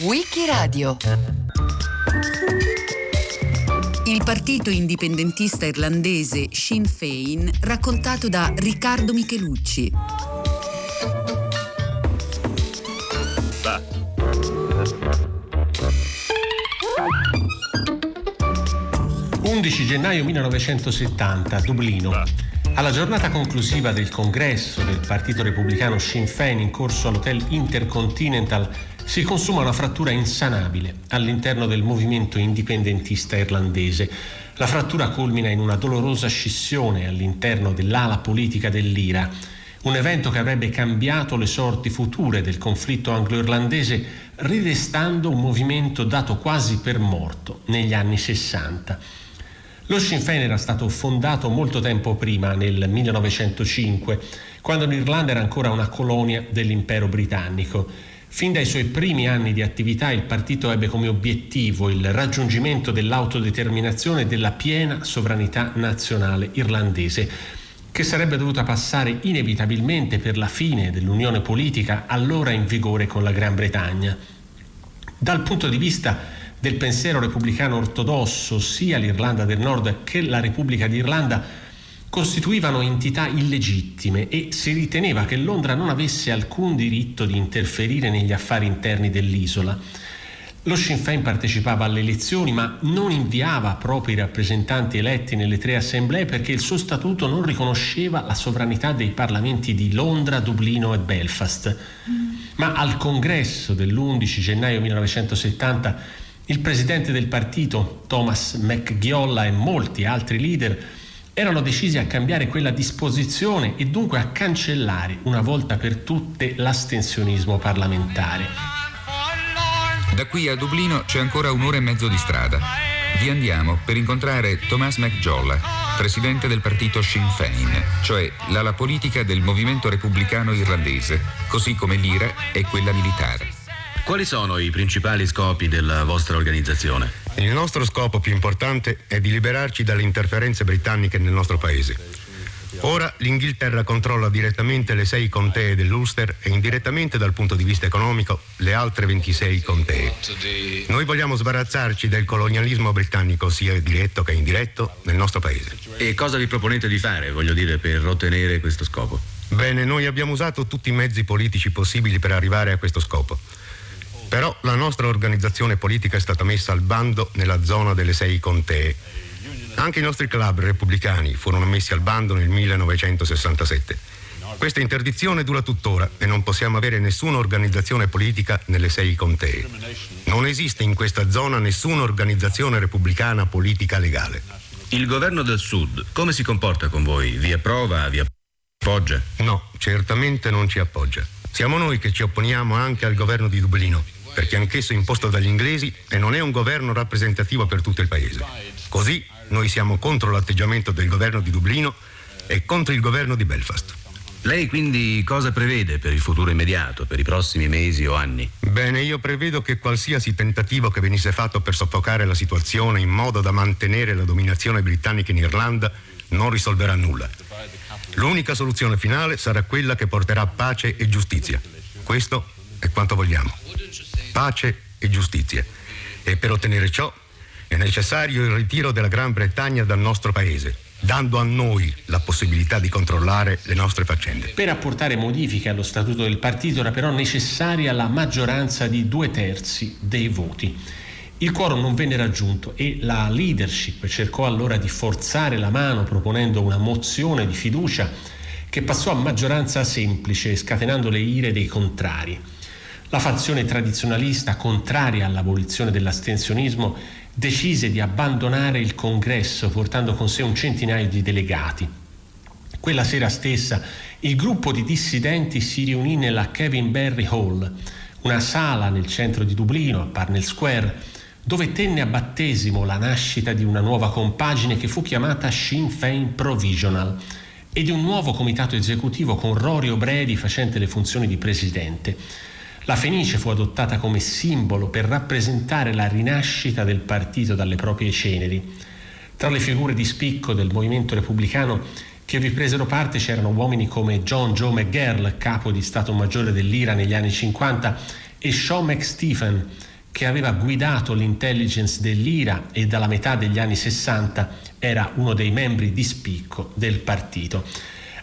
Wikiradio il partito indipendentista irlandese Sinn Féin raccontato da Riccardo Michelucci. 11 gennaio 1970, Dublino. Alla giornata conclusiva del congresso del Partito Repubblicano Sinn Féin in corso all'Hotel Intercontinental si consuma una frattura insanabile all'interno del movimento indipendentista irlandese. La frattura culmina in una dolorosa scissione all'interno dell'ala politica dell'IRA, un evento che avrebbe cambiato le sorti future del conflitto anglo-irlandese, ridestando un movimento dato quasi per morto negli anni 60. Lo Sinn Féin era stato fondato molto tempo prima, nel 1905, quando l'Irlanda era ancora una colonia dell'impero britannico. Fin dai suoi primi anni di attività il partito ebbe come obiettivo il raggiungimento dell'autodeterminazione e della piena sovranità nazionale irlandese, che sarebbe dovuta passare inevitabilmente per la fine dell'unione politica allora in vigore con la Gran Bretagna. Dal punto di vista del pensiero repubblicano ortodosso, sia l'Irlanda del Nord che la Repubblica d'Irlanda costituivano entità illegittime e si riteneva che Londra non avesse alcun diritto di interferire negli affari interni dell'isola. Lo Sinn Féin partecipava alle elezioni ma non inviava propri rappresentanti eletti nelle tre assemblee perché il suo statuto non riconosceva la sovranità dei parlamenti di Londra, Dublino e Belfast. Ma al congresso dell'11 gennaio 1970 il presidente del partito, Thomas McGiolla e molti altri leader erano decisi a cambiare quella disposizione e dunque a cancellare una volta per tutte l'astensionismo parlamentare. Da qui a Dublino c'è ancora un'ora e mezzo di strada. Vi andiamo per incontrare Thomas McJolla, presidente del partito Sinn Féin, cioè l'ala politica del movimento repubblicano irlandese, così come l'IRA è quella militare. Quali sono i principali scopi della vostra organizzazione? Il nostro scopo più importante è di liberarci dalle interferenze britanniche nel nostro paese. Ora l'Inghilterra controlla direttamente le sei contee dell'Ulster e indirettamente dal punto di vista economico le altre 26 contee. Noi vogliamo sbarazzarci del colonialismo britannico sia diretto che indiretto nel nostro paese. E cosa vi proponete di fare, voglio dire, per ottenere questo scopo? Bene, noi abbiamo usato tutti i mezzi politici possibili per arrivare a questo scopo. Però la nostra organizzazione politica è stata messa al bando nella zona delle sei contee. Anche i nostri club repubblicani furono messi al bando nel 1967. Questa interdizione dura tuttora e non possiamo avere nessuna organizzazione politica nelle sei contee. Non esiste in questa zona nessuna organizzazione repubblicana politica legale. Il governo del Sud come si comporta con voi? Vi approva? Vi appoggia? No, certamente non ci appoggia. Siamo noi che ci opponiamo anche al governo di Dublino perché anch'esso imposto dagli inglesi e non è un governo rappresentativo per tutto il paese. Così noi siamo contro l'atteggiamento del governo di Dublino e contro il governo di Belfast. Lei quindi cosa prevede per il futuro immediato, per i prossimi mesi o anni? Bene, io prevedo che qualsiasi tentativo che venisse fatto per soffocare la situazione in modo da mantenere la dominazione britannica in Irlanda non risolverà nulla. L'unica soluzione finale sarà quella che porterà pace e giustizia. Questo è quanto vogliamo pace e giustizia. E per ottenere ciò è necessario il ritiro della Gran Bretagna dal nostro paese, dando a noi la possibilità di controllare le nostre faccende. Per apportare modifiche allo statuto del partito era però necessaria la maggioranza di due terzi dei voti. Il quorum non venne raggiunto e la leadership cercò allora di forzare la mano proponendo una mozione di fiducia che passò a maggioranza semplice, scatenando le ire dei contrari. La fazione tradizionalista, contraria all'abolizione dell'astensionismo, decise di abbandonare il congresso portando con sé un centinaio di delegati. Quella sera stessa il gruppo di dissidenti si riunì nella Kevin Berry Hall, una sala nel centro di Dublino, a Parnell Square, dove tenne a battesimo la nascita di una nuova compagine che fu chiamata Sinn Féin Provisional e di un nuovo comitato esecutivo con Rory O'Brady facente le funzioni di presidente. La Fenice fu adottata come simbolo per rappresentare la rinascita del partito dalle proprie ceneri. Tra le figure di spicco del movimento repubblicano che vi presero parte c'erano uomini come John Joe McGirl, capo di Stato Maggiore dell'IRA negli anni 50, e Sean McStephen, che aveva guidato l'intelligence dell'IRA e dalla metà degli anni 60 era uno dei membri di spicco del partito.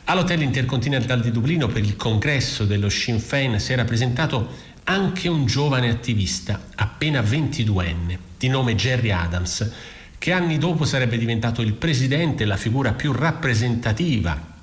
All'Hotel Intercontinental di Dublino per il congresso dello Sinn Féin si era presentato anche un giovane attivista, appena 22enne, di nome Jerry Adams, che anni dopo sarebbe diventato il presidente e la figura più rappresentativa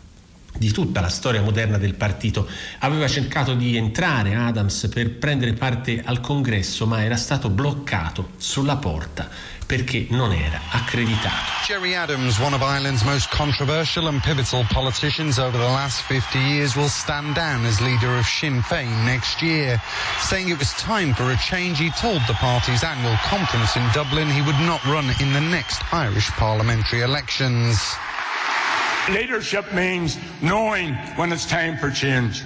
di tutta la storia moderna del partito. Aveva cercato di entrare Adams per prendere parte al congresso, ma era stato bloccato sulla porta perché non era accreditato. Jerry Adams, one of Ireland's most controversial and pivotal politicians over the last 50 years, will stand down as leader of Sinn Féin next year. Saying it was time for a change, he told the party's annual conference in Dublin he would not run in the next Irish parliamentary elections. Leadership means knowing when it's time for change.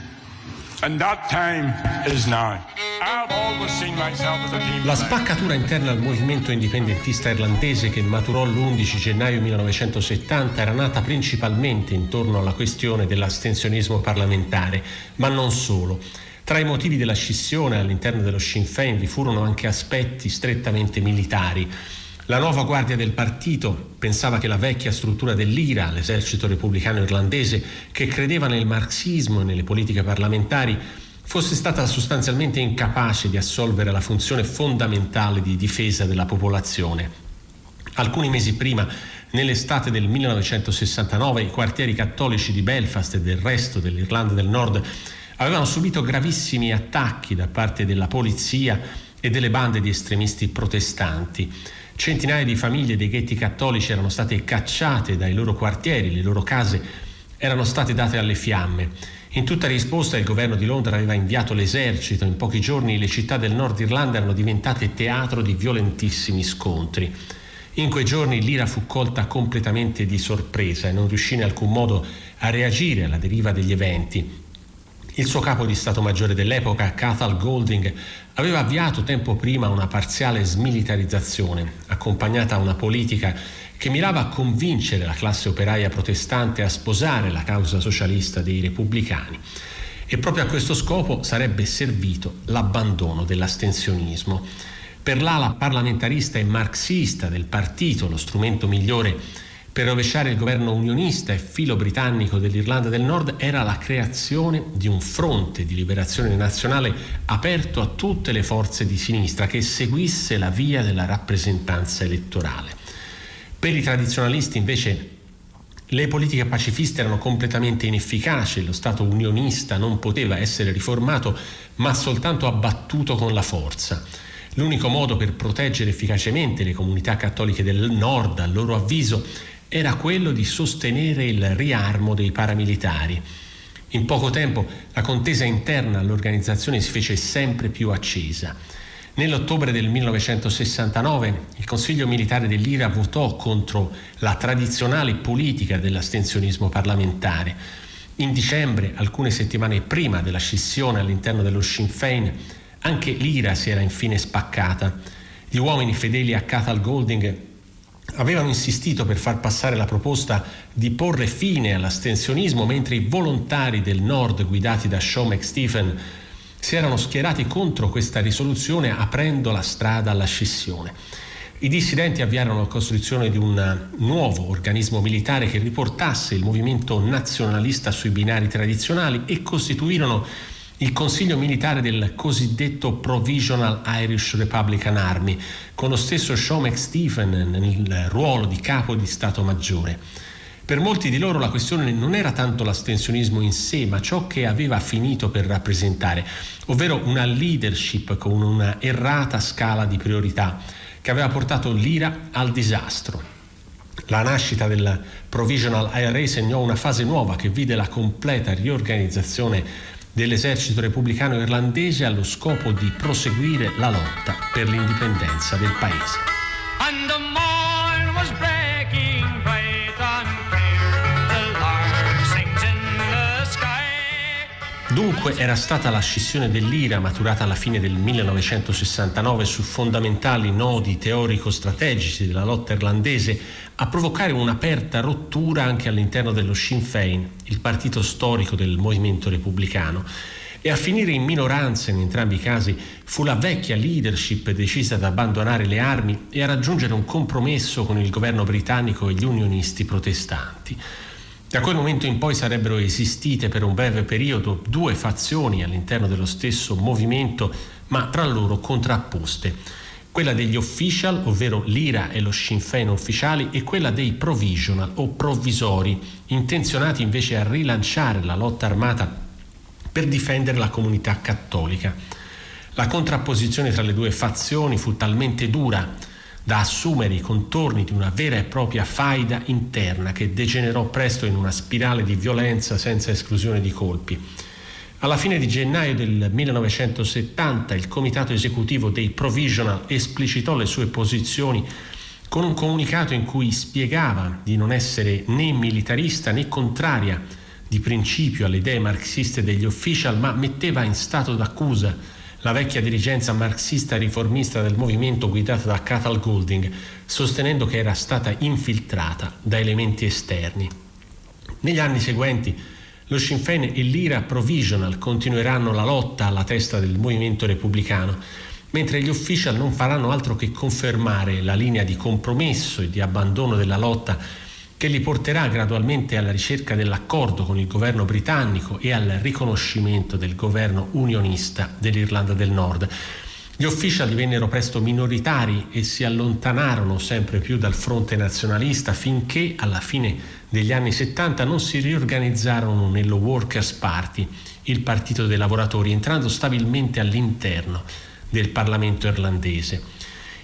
And that time is now. La spaccatura interna al movimento indipendentista irlandese che maturò l'11 gennaio 1970 era nata principalmente intorno alla questione dell'astensionismo parlamentare, ma non solo. Tra i motivi della scissione all'interno dello Sinn Féin vi furono anche aspetti strettamente militari. La nuova guardia del partito pensava che la vecchia struttura dell'IRA, l'esercito repubblicano irlandese, che credeva nel marxismo e nelle politiche parlamentari, fosse stata sostanzialmente incapace di assolvere la funzione fondamentale di difesa della popolazione. Alcuni mesi prima, nell'estate del 1969, i quartieri cattolici di Belfast e del resto dell'Irlanda del Nord avevano subito gravissimi attacchi da parte della polizia e delle bande di estremisti protestanti. Centinaia di famiglie dei ghetti cattolici erano state cacciate dai loro quartieri, le loro case erano state date alle fiamme. In tutta risposta il governo di Londra aveva inviato l'esercito. In pochi giorni le città del nord Irlanda erano diventate teatro di violentissimi scontri. In quei giorni l'Ira fu colta completamente di sorpresa e non riuscì in alcun modo a reagire alla deriva degli eventi. Il suo capo di Stato Maggiore dell'epoca, Cathal Golding, aveva avviato tempo prima una parziale smilitarizzazione, accompagnata a una politica che mirava a convincere la classe operaia protestante a sposare la causa socialista dei repubblicani. E proprio a questo scopo sarebbe servito l'abbandono dell'astensionismo. Per l'ala parlamentarista e marxista del partito, lo strumento migliore per rovesciare il governo unionista e filo britannico dell'Irlanda del Nord era la creazione di un fronte di liberazione nazionale aperto a tutte le forze di sinistra che seguisse la via della rappresentanza elettorale. Per i tradizionalisti invece le politiche pacifiste erano completamente inefficaci, lo Stato unionista non poteva essere riformato ma soltanto abbattuto con la forza. L'unico modo per proteggere efficacemente le comunità cattoliche del nord, a loro avviso, era quello di sostenere il riarmo dei paramilitari. In poco tempo la contesa interna all'organizzazione si fece sempre più accesa. Nell'ottobre del 1969 il Consiglio militare dell'IRA votò contro la tradizionale politica dell'astensionismo parlamentare. In dicembre, alcune settimane prima della scissione all'interno dello Sinn Féin, anche l'IRA si era infine spaccata. Gli uomini fedeli a Cathal Golding avevano insistito per far passare la proposta di porre fine all'astensionismo, mentre i volontari del Nord, guidati da Sean McStephen, si erano schierati contro questa risoluzione aprendo la strada alla scissione. I dissidenti avviarono la costruzione di un nuovo organismo militare che riportasse il movimento nazionalista sui binari tradizionali e costituirono il consiglio militare del cosiddetto Provisional Irish Republican Army, con lo stesso Sean McStephen nel ruolo di capo di Stato Maggiore. Per molti di loro la questione non era tanto l'astensionismo in sé, ma ciò che aveva finito per rappresentare, ovvero una leadership con una errata scala di priorità che aveva portato l'IRA al disastro. La nascita del Provisional IRA segnò una fase nuova che vide la completa riorganizzazione dell'esercito repubblicano irlandese allo scopo di proseguire la lotta per l'indipendenza del paese. Dunque era stata la scissione dell'IRA maturata alla fine del 1969 su fondamentali nodi teorico-strategici della lotta irlandese a provocare un'aperta rottura anche all'interno dello Sinn Féin, il partito storico del movimento repubblicano. E a finire in minoranza in entrambi i casi fu la vecchia leadership decisa ad abbandonare le armi e a raggiungere un compromesso con il governo britannico e gli unionisti protestanti. Da quel momento in poi sarebbero esistite per un breve periodo due fazioni all'interno dello stesso movimento, ma tra loro contrapposte. Quella degli official, ovvero l'IRA e lo Sinn Féin ufficiali, e quella dei provisional o provvisori, intenzionati invece a rilanciare la lotta armata per difendere la comunità cattolica. La contrapposizione tra le due fazioni fu talmente dura da assumere i contorni di una vera e propria faida interna che degenerò presto in una spirale di violenza senza esclusione di colpi. Alla fine di gennaio del 1970 il comitato esecutivo dei Provisional esplicitò le sue posizioni con un comunicato in cui spiegava di non essere né militarista né contraria di principio alle idee marxiste degli official, ma metteva in stato d'accusa la vecchia dirigenza marxista riformista del movimento guidata da Cathal Golding, sostenendo che era stata infiltrata da elementi esterni. Negli anni seguenti lo Sinn Féin e l'IRA Provisional continueranno la lotta alla testa del movimento repubblicano, mentre gli official non faranno altro che confermare la linea di compromesso e di abbandono della lotta che li porterà gradualmente alla ricerca dell'accordo con il governo britannico e al riconoscimento del governo unionista dell'Irlanda del Nord. Gli official divennero presto minoritari e si allontanarono sempre più dal fronte nazionalista finché alla fine degli anni 70 non si riorganizzarono nello Workers' Party, il partito dei lavoratori, entrando stabilmente all'interno del Parlamento irlandese.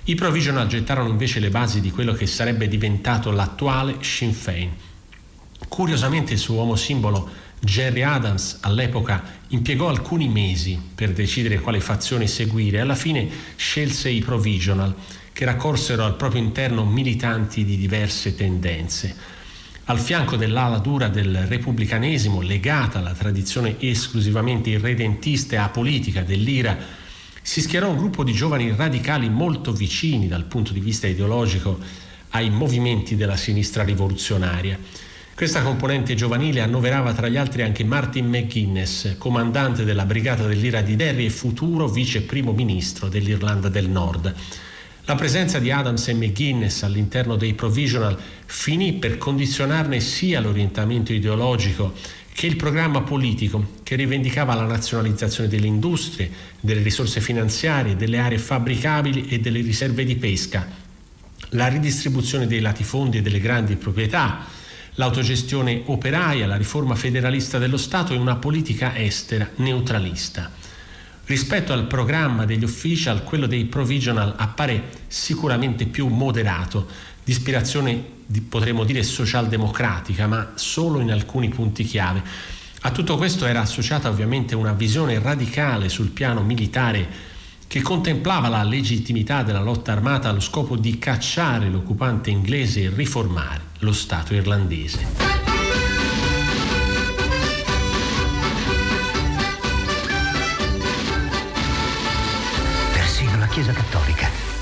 I provisional gettarono invece le basi di quello che sarebbe diventato l'attuale Sinn Féin. Curiosamente il suo uomo simbolo Jerry Adams all'epoca impiegò alcuni mesi per decidere quale fazione seguire e alla fine scelse i provisional che raccorsero al proprio interno militanti di diverse tendenze. Al fianco dell'ala dura del repubblicanesimo legata alla tradizione esclusivamente irredentista e apolitica dell'IRA si schierò un gruppo di giovani radicali molto vicini dal punto di vista ideologico ai movimenti della sinistra rivoluzionaria. Questa componente giovanile annoverava tra gli altri anche Martin McGuinness, comandante della brigata dell'Ira di Derry e futuro vice primo ministro dell'Irlanda del Nord. La presenza di Adams e McGuinness all'interno dei Provisional finì per condizionarne sia l'orientamento ideologico che il programma politico che rivendicava la nazionalizzazione delle industrie, delle risorse finanziarie, delle aree fabbricabili e delle riserve di pesca, la ridistribuzione dei latifondi e delle grandi proprietà, l'autogestione operaia, la riforma federalista dello Stato e una politica estera neutralista. Rispetto al programma degli official, quello dei provisional appare sicuramente più moderato, di ispirazione potremmo dire socialdemocratica, ma solo in alcuni punti chiave. A tutto questo era associata ovviamente una visione radicale sul piano militare che contemplava la legittimità della lotta armata allo scopo di cacciare l'occupante inglese e riformare lo Stato irlandese.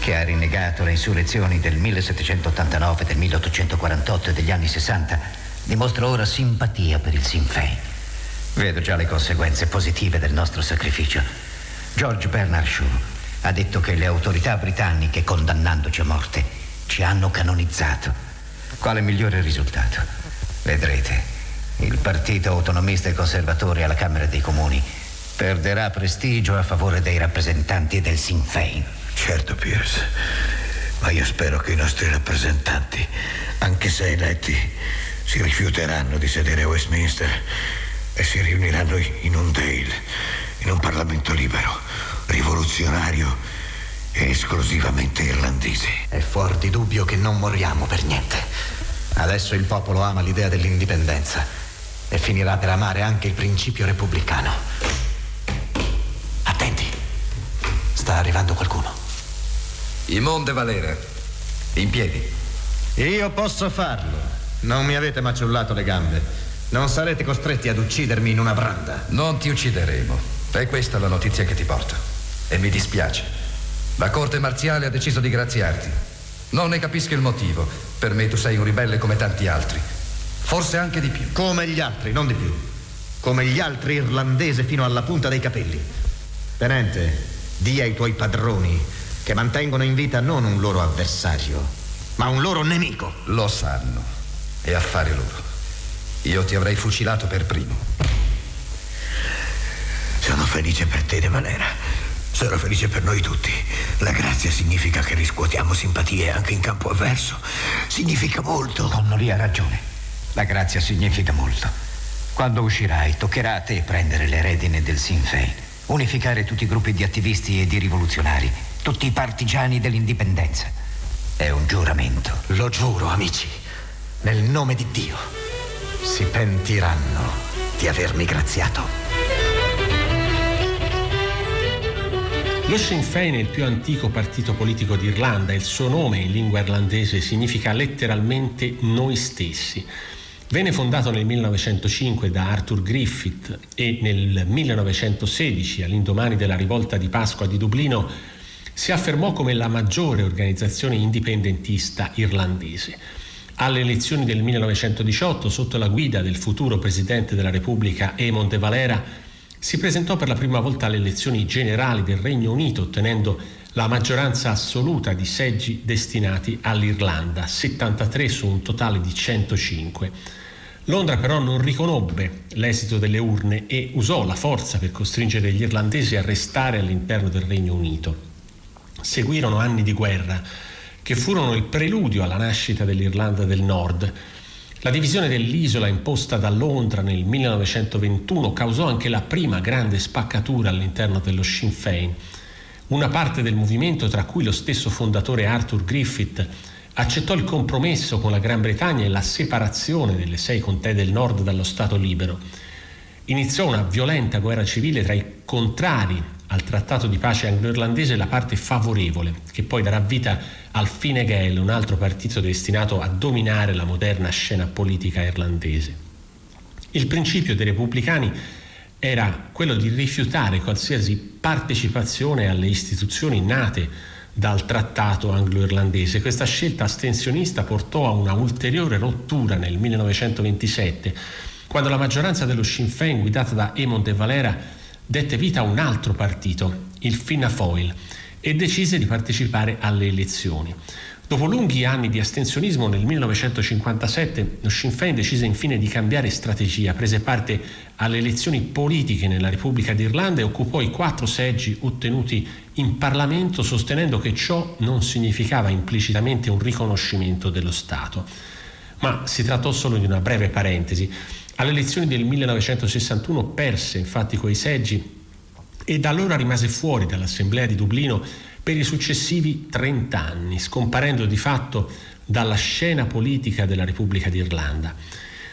Che ha rinnegato le insurrezioni del 1789, del 1848 e degli anni 60, dimostra ora simpatia per il Sinn Féin. Vedo già le conseguenze positive del nostro sacrificio. George Bernard Shaw ha detto che le autorità britanniche, condannandoci a morte, ci hanno canonizzato. Quale migliore risultato? Vedrete, il partito autonomista e conservatore alla Camera dei Comuni perderà prestigio a favore dei rappresentanti del Sinn Féin. Certo, Pierce, ma io spero che i nostri rappresentanti, anche se eletti, si rifiuteranno di sedere a Westminster e si riuniranno in un Dale, in un Parlamento libero, rivoluzionario e esclusivamente irlandese. È fuori di dubbio che non moriamo per niente. Adesso il popolo ama l'idea dell'indipendenza e finirà per amare anche il principio repubblicano. Attenti, sta arrivando qualcuno. Imonde Valera, in piedi. Io posso farlo. Non mi avete maciullato le gambe. Non sarete costretti ad uccidermi in una branda. Non ti uccideremo. È questa la notizia che ti porto. E mi dispiace. La corte marziale ha deciso di graziarti. Non ne capisco il motivo. Per me tu sei un ribelle come tanti altri. Forse anche di più. Come gli altri, non di più. Come gli altri irlandesi fino alla punta dei capelli. Tenente, di ai tuoi padroni che mantengono in vita non un loro avversario, ma un loro nemico. Lo sanno. È affare loro. Io ti avrei fucilato per primo. Sono felice per te, De Valera. Sono felice per noi tutti. La grazia significa che riscuotiamo simpatie anche in campo avverso. Significa molto. Connolly ha ragione. La grazia significa molto. Quando uscirai, toccherà a te prendere le redine del Sinn Féin, unificare tutti i gruppi di attivisti e di rivoluzionari, tutti i partigiani dell'indipendenza. È un giuramento. Lo giuro, amici, nel nome di Dio. Si pentiranno di avermi graziato. Lo Sinn Féin è il più antico partito politico d'Irlanda. Il suo nome in lingua irlandese significa letteralmente noi stessi. Venne fondato nel 1905 da Arthur Griffith e nel 1916, all'indomani della rivolta di Pasqua di Dublino, si affermò come la maggiore organizzazione indipendentista irlandese. Alle elezioni del 1918, sotto la guida del futuro presidente della Repubblica Eamon de Valera, si presentò per la prima volta alle elezioni generali del Regno Unito, ottenendo la maggioranza assoluta di seggi destinati all'Irlanda, 73 su un totale di 105. Londra però non riconobbe l'esito delle urne e usò la forza per costringere gli irlandesi a restare all'interno del Regno Unito. Seguirono anni di guerra che furono il preludio alla nascita dell'Irlanda del Nord. La divisione dell'isola imposta da Londra nel 1921 causò anche la prima grande spaccatura all'interno dello Sinn Féin. Una parte del movimento, tra cui lo stesso fondatore Arthur Griffith, accettò il compromesso con la Gran Bretagna e la separazione delle sei contee del nord dallo Stato libero. Iniziò una violenta guerra civile tra i contrari al trattato di pace anglo-irlandese la parte favorevole, che poi darà vita al Fine Gael, un altro partito destinato a dominare la moderna scena politica irlandese. Il principio dei repubblicani era quello di rifiutare qualsiasi partecipazione alle istituzioni nate dal trattato anglo-irlandese. Questa scelta astensionista portò a una ulteriore rottura nel 1927, quando la maggioranza dello Sinn Féin, guidata da Eamon de Valera, dette vita a un altro partito, il Fianna Fáil, e decise di partecipare alle elezioni. Dopo lunghi anni di astensionismo, nel 1957 lo Sinn Féin decise infine di cambiare strategia, prese parte alle elezioni politiche nella Repubblica d'Irlanda e occupò i quattro seggi ottenuti in Parlamento, sostenendo che ciò non significava implicitamente un riconoscimento dello Stato. Ma si trattò solo di una breve parentesi. Alle elezioni del 1961 perse infatti quei seggi e da allora rimase fuori dall'Assemblea di Dublino per i successivi 30 anni, scomparendo di fatto dalla scena politica della Repubblica d'Irlanda.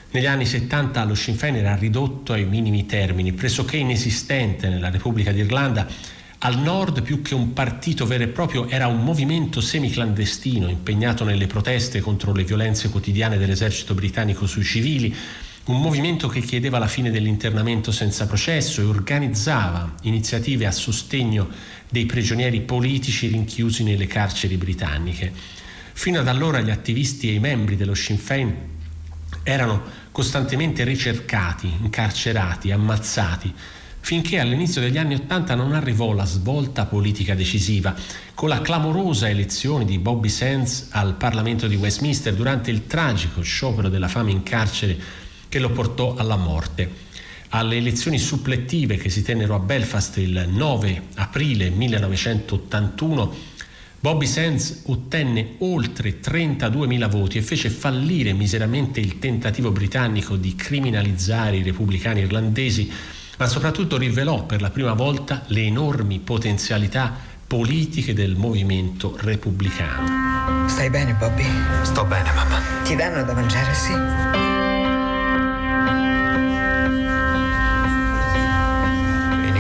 Negli anni 70 lo Sinn Féin era ridotto ai minimi termini, pressoché inesistente nella Repubblica d'Irlanda. Al nord, più che un partito vero e proprio, era un movimento semiclandestino impegnato nelle proteste contro le violenze quotidiane dell'esercito britannico sui civili, un movimento che chiedeva la fine dell'internamento senza processo e organizzava iniziative a sostegno dei prigionieri politici rinchiusi nelle carceri britanniche. Fino ad allora gli attivisti e i membri dello Sinn Féin erano costantemente ricercati, incarcerati, ammazzati, finché all'inizio degli anni Ottanta non arrivò la svolta politica decisiva, con la clamorosa elezione di Bobby Sands al Parlamento di Westminster durante il tragico sciopero della fame in carcere che lo portò alla morte. Alle elezioni supplettive che si tennero a Belfast il 9 aprile 1981, Bobby Sands ottenne oltre 32.000 voti e fece fallire miseramente il tentativo britannico di criminalizzare i repubblicani irlandesi, ma soprattutto rivelò per la prima volta le enormi potenzialità politiche del movimento repubblicano. Stai bene, Bobby? Sto bene, mamma. Ti danno da mangiare, sì?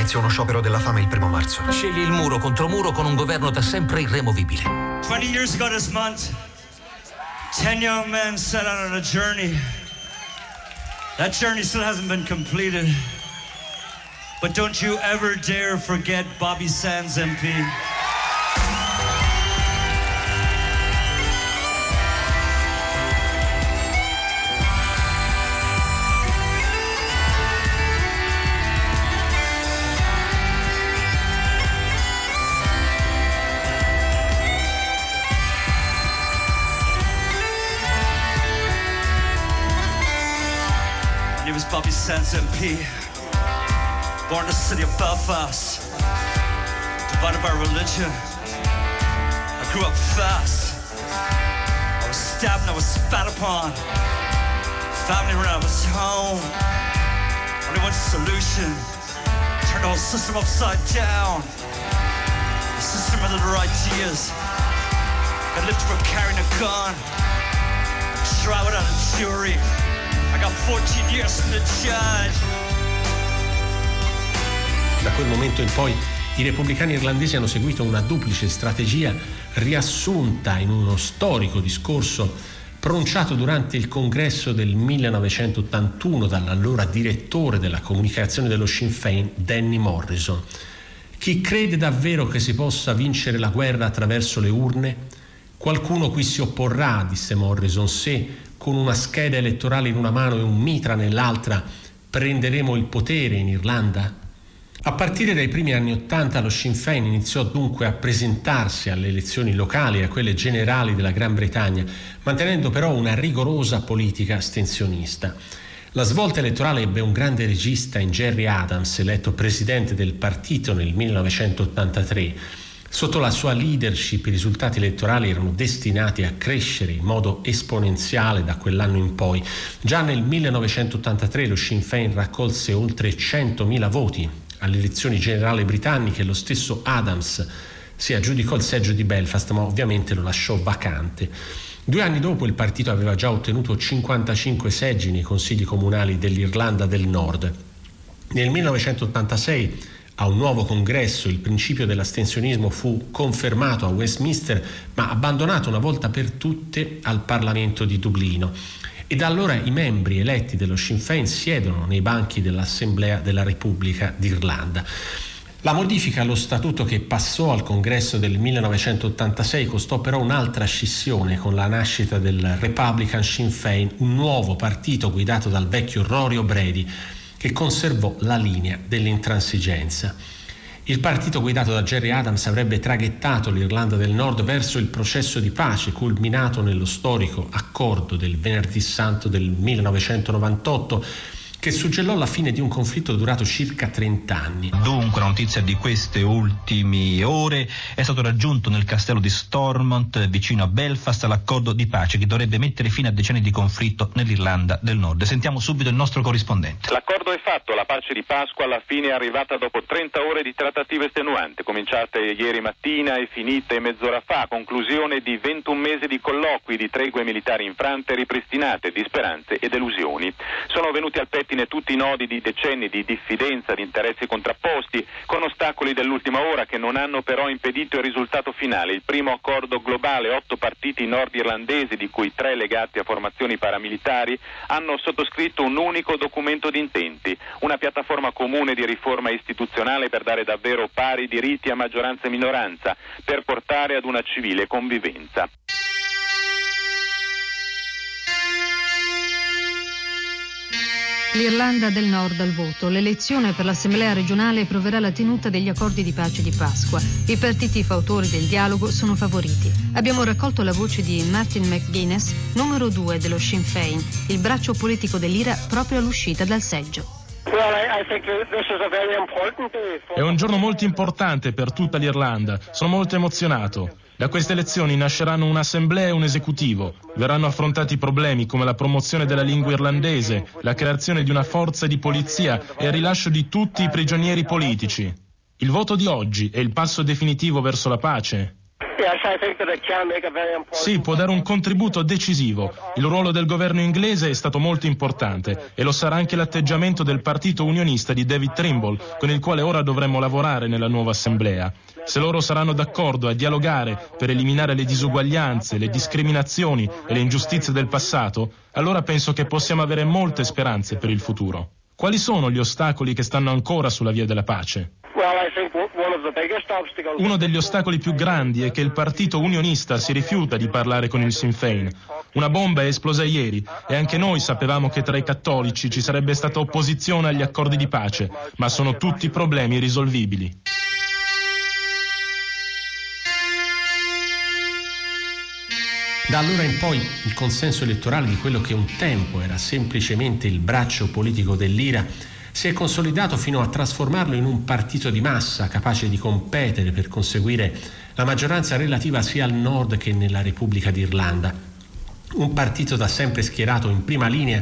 Inizia uno sciopero della fame il primo marzo. Scegli il muro contro muro con un governo da sempre irremovibile. 20 years ago this month, 10 young men set out on a journey That journey still hasn't been completed. But don't you ever dare forget Bobby Sands MP. Bobby Sands MP. Born in the city of Belfast. Divided by religion. I grew up fast. I was stabbed and I was spat upon. Family ran out of home. Only one solution. Turn the whole system upside down. The system of the ideas. I lived from carrying a gun. Trial without a jury. Got 14 years from the judge. Da quel momento in poi i repubblicani irlandesi hanno seguito una duplice strategia riassunta in uno storico discorso pronunciato durante il congresso del 1981 dall'allora direttore della comunicazione dello Sinn Féin, Danny Morrison. Chi crede davvero che si possa vincere la guerra attraverso le urne? Qualcuno qui si opporrà, disse Morrison, se con una scheda elettorale in una mano e un mitra nell'altra prenderemo il potere in Irlanda? A partire dai primi anni Ottanta lo Sinn Féin iniziò dunque a presentarsi alle elezioni locali e a quelle generali della Gran Bretagna, mantenendo però una rigorosa politica astensionista. La svolta elettorale ebbe un grande regista in Jerry Adams, eletto presidente del partito nel 1983. Sotto la sua leadership i risultati elettorali erano destinati a crescere in modo esponenziale da quell'anno in poi. Già nel 1983 lo Sinn Féin raccolse oltre 100.000 voti alle elezioni generali britanniche, lo stesso Adams si aggiudicò il seggio di Belfast, ma ovviamente lo lasciò vacante. Due anni dopo il partito aveva già ottenuto 55 seggi nei consigli comunali dell'Irlanda del Nord. Nel 1986 a un nuovo congresso il principio dell'astensionismo fu confermato a Westminster ma abbandonato una volta per tutte al Parlamento di Dublino. E da allora i membri eletti dello Sinn Féin siedono nei banchi dell'Assemblea della Repubblica d'Irlanda. La modifica allo statuto che passò al congresso del 1986 costò però un'altra scissione con la nascita del Republican Sinn Féin, un nuovo partito guidato dal vecchio Rory O'Brady che conservò la linea dell'intransigenza. Il partito guidato da Jerry Adams avrebbe traghettato l'Irlanda del Nord verso il processo di pace culminato nello storico accordo del Venerdì Santo del 1998 che suggellò la fine di un conflitto durato circa 30 anni. Dunque, la notizia di queste ultime ore è stato raggiunto nel castello di Stormont, vicino a Belfast, l'accordo di pace che dovrebbe mettere fine a decenni di conflitto nell'Irlanda del Nord. Sentiamo subito il nostro corrispondente. L'accordo è fatto, la pace di Pasqua alla fine è arrivata dopo 30 ore di trattative estenuanti, cominciate ieri mattina e finite mezz'ora fa, conclusione di 21 mesi di colloqui, di tregue militari infrante, ripristinate, di speranze e delusioni. Sono venuti al pettine tutti i nodi di decenni di diffidenza, di interessi contrapposti, con ostacoli dell'ultima ora che non hanno però impedito il risultato finale, il primo accordo globale, otto partiti nordirlandesi, di cui tre legati a formazioni paramilitari, hanno sottoscritto un unico documento di intenti, una piattaforma comune di riforma istituzionale per dare davvero pari diritti a maggioranza e minoranza, per portare ad una civile convivenza. L'Irlanda del Nord al voto. L'elezione per l'Assemblea regionale proverà la tenuta degli accordi di pace di Pasqua. I partiti fautori del dialogo sono favoriti. Abbiamo raccolto la voce di Martin McGuinness, numero due dello Sinn Féin, il braccio politico dell'IRA proprio all'uscita dal seggio. È un giorno molto importante per tutta l'Irlanda. Sono molto emozionato. Da queste elezioni nasceranno un'assemblea e un esecutivo. Verranno affrontati problemi come la promozione della lingua irlandese, la creazione di una forza di polizia e il rilascio di tutti i prigionieri politici. Il voto di oggi è il passo definitivo verso la pace. Sì, può dare un contributo decisivo. Il ruolo del governo inglese è stato molto importante e lo sarà anche l'atteggiamento del partito unionista di David Trimble, con il quale ora dovremmo lavorare nella nuova assemblea. Se loro saranno d'accordo a dialogare per eliminare le disuguaglianze, le discriminazioni e le ingiustizie del passato, allora penso che possiamo avere molte speranze per il futuro. Quali sono gli ostacoli che stanno ancora sulla via della pace? Uno degli ostacoli più grandi è che il partito unionista si rifiuta di parlare con il Sinn Féin. Una bomba è esplosa ieri e anche noi sapevamo che tra i cattolici ci sarebbe stata opposizione agli accordi di pace, ma sono tutti problemi risolvibili. Da allora in poi il consenso elettorale di quello che un tempo era semplicemente il braccio politico dell'IRA si è consolidato fino a trasformarlo in un partito di massa capace di competere per conseguire la maggioranza relativa sia al nord che nella Repubblica d'Irlanda. Un partito da sempre schierato in prima linea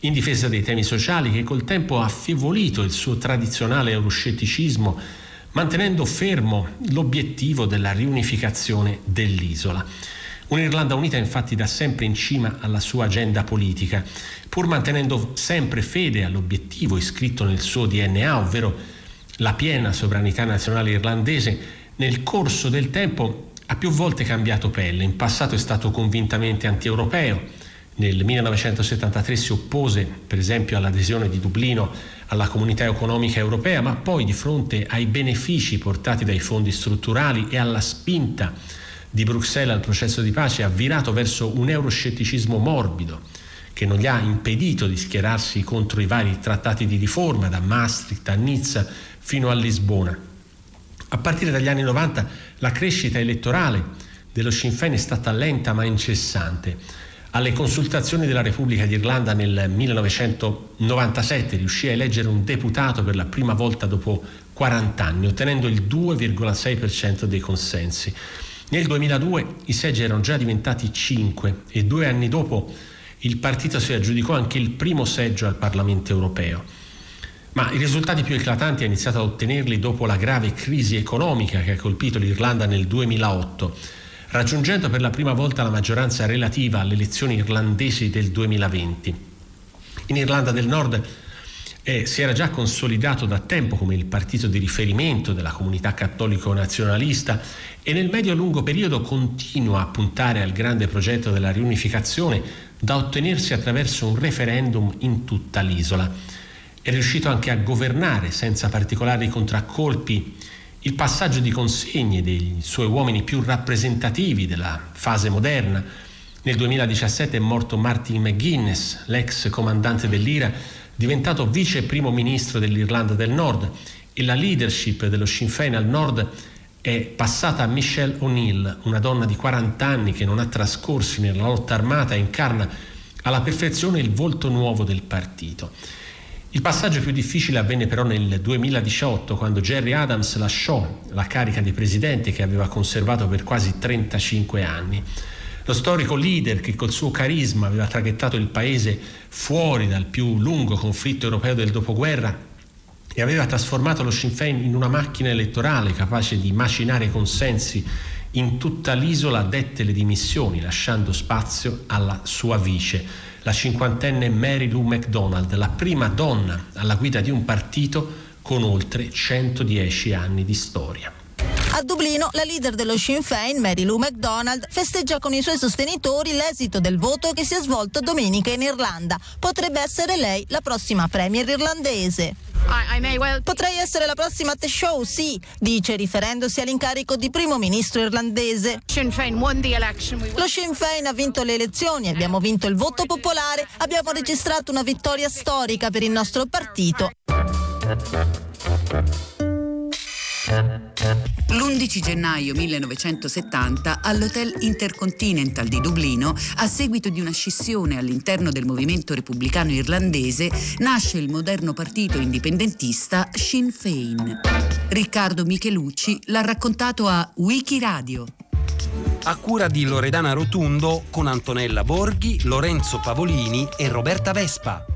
in difesa dei temi sociali che col tempo ha affievolito il suo tradizionale euroscetticismo mantenendo fermo l'obiettivo della riunificazione dell'isola. Un'Irlanda unita infatti da sempre in cima alla sua agenda politica, pur mantenendo sempre fede all'obiettivo iscritto nel suo DNA, ovvero la piena sovranità nazionale irlandese, nel corso del tempo ha più volte cambiato pelle. In passato è stato convintamente anti-europeo. Nel 1973 si oppose, per esempio, all'adesione di Dublino alla comunità economica europea, ma poi di fronte ai benefici portati dai fondi strutturali e alla spinta di Bruxelles al processo di pace ha virato verso un euroscetticismo morbido che non gli ha impedito di schierarsi contro i vari trattati di riforma da Maastricht a Nizza fino a Lisbona. A partire dagli anni 90 la crescita elettorale dello Sinn Féin è stata lenta ma incessante. Alle consultazioni della Repubblica d'Irlanda nel 1997 riuscì a eleggere un deputato per la prima volta dopo 40 anni, ottenendo il 2,6% dei consensi. Nel 2002 i seggi erano già diventati 5 e due anni dopo il partito si aggiudicò anche il primo seggio al Parlamento europeo. Ma i risultati più eclatanti ha iniziato a ottenerli dopo la grave crisi economica che ha colpito l'Irlanda nel 2008, raggiungendo per la prima volta la maggioranza relativa alle elezioni irlandesi del 2020. In Irlanda del Nord eh, si era già consolidato da tempo come il partito di riferimento della comunità cattolico-nazionalista e nel medio-lungo periodo continua a puntare al grande progetto della riunificazione da ottenersi attraverso un referendum in tutta l'isola. È riuscito anche a governare senza particolari contraccolpi il passaggio di consegne dei suoi uomini più rappresentativi della fase moderna. Nel 2017 è morto Martin McGuinness, l'ex comandante dell'IRA, diventato vice primo ministro dell'Irlanda del Nord e la leadership dello Sinn Féin al nord è passata a Michelle O'Neill, una donna di 40 anni che non ha trascorsi nella lotta armata e incarna alla perfezione il volto nuovo del partito. Il passaggio più difficile avvenne però nel 2018 quando Jerry Adams lasciò la carica di presidente che aveva conservato per quasi 35 anni. Lo storico leader che col suo carisma aveva traghettato il paese fuori dal più lungo conflitto europeo del dopoguerra e aveva trasformato lo Sinn Féin in una macchina elettorale capace di macinare consensi in tutta l'isola dette le dimissioni, lasciando spazio alla sua vice, la cinquantenne Mary Lou MacDonald, la prima donna alla guida di un partito con oltre 110 anni di storia. A Dublino la leader dello Sinn Féin, Mary Lou MacDonald, festeggia con i suoi sostenitori l'esito del voto che si è svolto domenica in Irlanda. Potrebbe essere lei la prossima premier irlandese. Potrei essere la prossima the show, sì, dice riferendosi all'incarico di primo ministro irlandese. Lo Sinn Féin ha vinto le elezioni, abbiamo vinto il voto popolare, abbiamo registrato una vittoria storica per il nostro partito. L'11 gennaio 1970 all'Hotel Intercontinental di Dublino, a seguito di una scissione all'interno del movimento repubblicano irlandese, nasce il moderno partito indipendentista Sinn Féin. Riccardo Michelucci l'ha raccontato a Wikiradio. A cura di Loredana Rotundo con Antonella Borghi, Lorenzo Pavolini e Roberta Vespa.